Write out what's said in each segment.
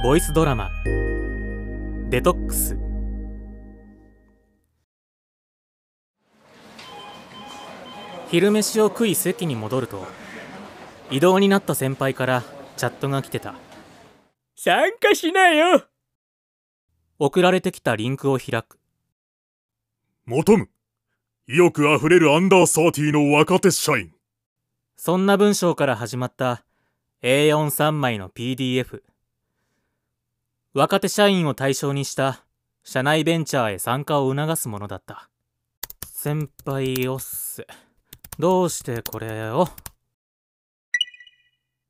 ボイスドラマ「デトックス」昼飯を食い席に戻ると異動になった先輩からチャットが来てた。参加しなよ。送られてきたリンクを開く。求む。意欲あふれるアンダーサーティの若手社員。そんな文章から始まった A43 枚の PDF 若手社員を対象にした社内ベンチャーへ参加を促すものだった。先輩おっせ。どうしてこれを？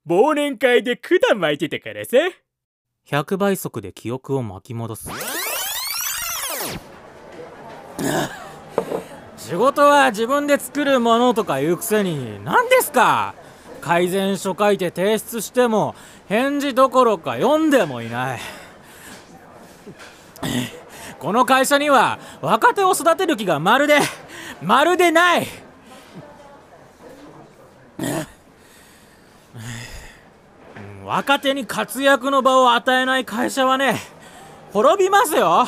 忘年会で管巻いてたからさ。100倍速で記憶を巻き戻す。仕事は自分で作るものとか言うくせに何ですか？改善書書いて提出しても返事どころか読んでもいない。この会社には若手を育てる気がまるでまるでない。若手に活躍の場を与えない会社はね滅びますよ。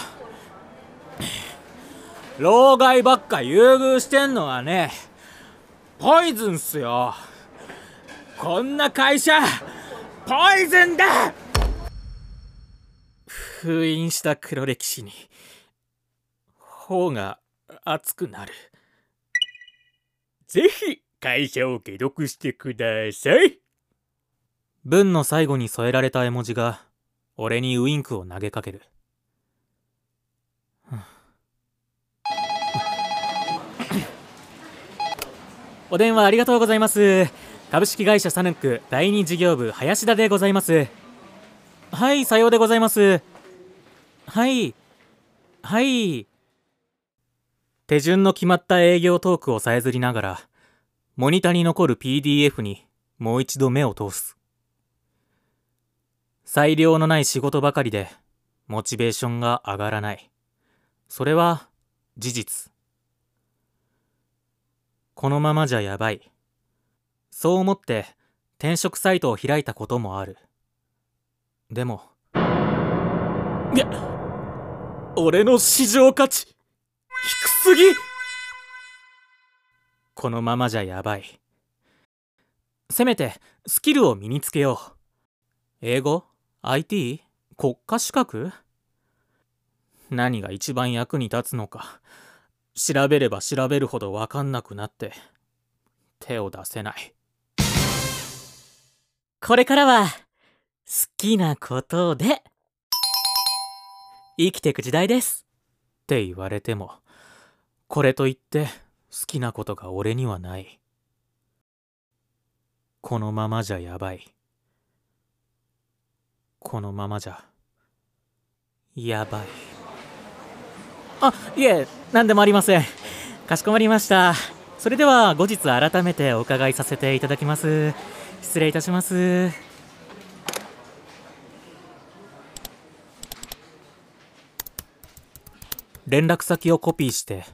老害ばっか優遇してんのはねポイズンっすよ。こんな会社ポイズンだ。封印した黒歴史に頬が熱くなる。ぜひ会社を解読してください。文の最後に添えられた絵文字が俺にウインクを投げかける。お電話ありがとうございます。株式会社サヌック第二事業部林田でございます。はいさようでございますはい。はい。手順の決まった営業トークをさえずりながらモニタに残る PDF にもう一度目を通す。裁量のない仕事ばかりでモチベーションが上がらない。それは事実。このままじゃやばい。そう思って転職サイトを開いたこともある。でもいや。俺の市場価値低すぎ。このままじゃやばい。せめてスキルを身につけよう。英語 ?IT? 国家資格？何が一番役に立つのか。調べれば調べるほど分かんなくなって手を出せない。これからは好きなことで。生きていく時代です。って言われてもこれといって好きなことが俺にはない。このままじゃやばい。このままじゃやばい。あいえ何でもありません。かしこまりました。それでは後日改めてお伺いさせていただきます。失礼いたします。連絡先をコピーして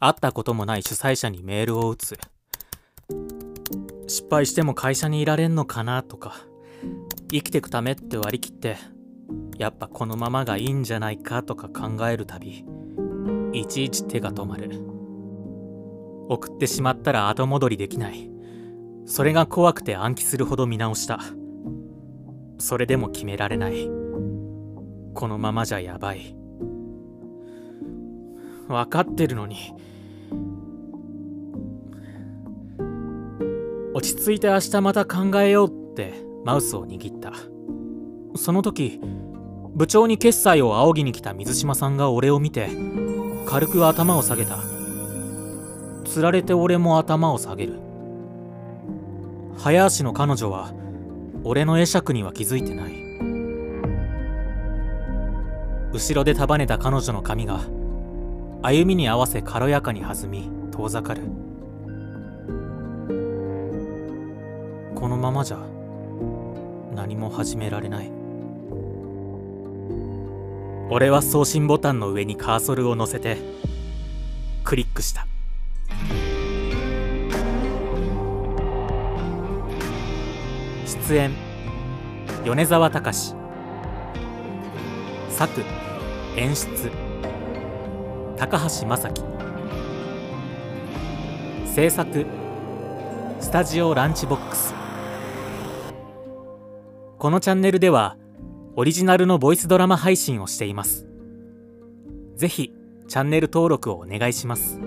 会ったこともない主催者にメールを打つ。失敗しても会社にいられんのかなとか生きてくためって割り切ってやっぱこのままがいいんじゃないかとか考えるたびいちいち手が止まる。送ってしまったら後戻りできない。それが怖くて暗記するほど見直した。それでも決められない。このままじゃやばい。分かってるのに。落ち着いて明日また考えようってマウスを握った。その時部長に決済を仰ぎに来た水島さんが俺を見て軽く頭を下げた。つられて俺も頭を下げる。早足の彼女は俺の会釈には気づいてない。後ろで束ねた彼女の髪が歩みに合わせ軽やかに弾み遠ざかる。このままじゃ何も始められない。俺は送信ボタンの上にカーソルを乗せてクリックした。出演米沢隆。作演出。高橋正樹。制作スタジオランチボックス。このチャンネルではオリジナルのボイスドラマ配信をしています。ぜひチャンネル登録をお願いします。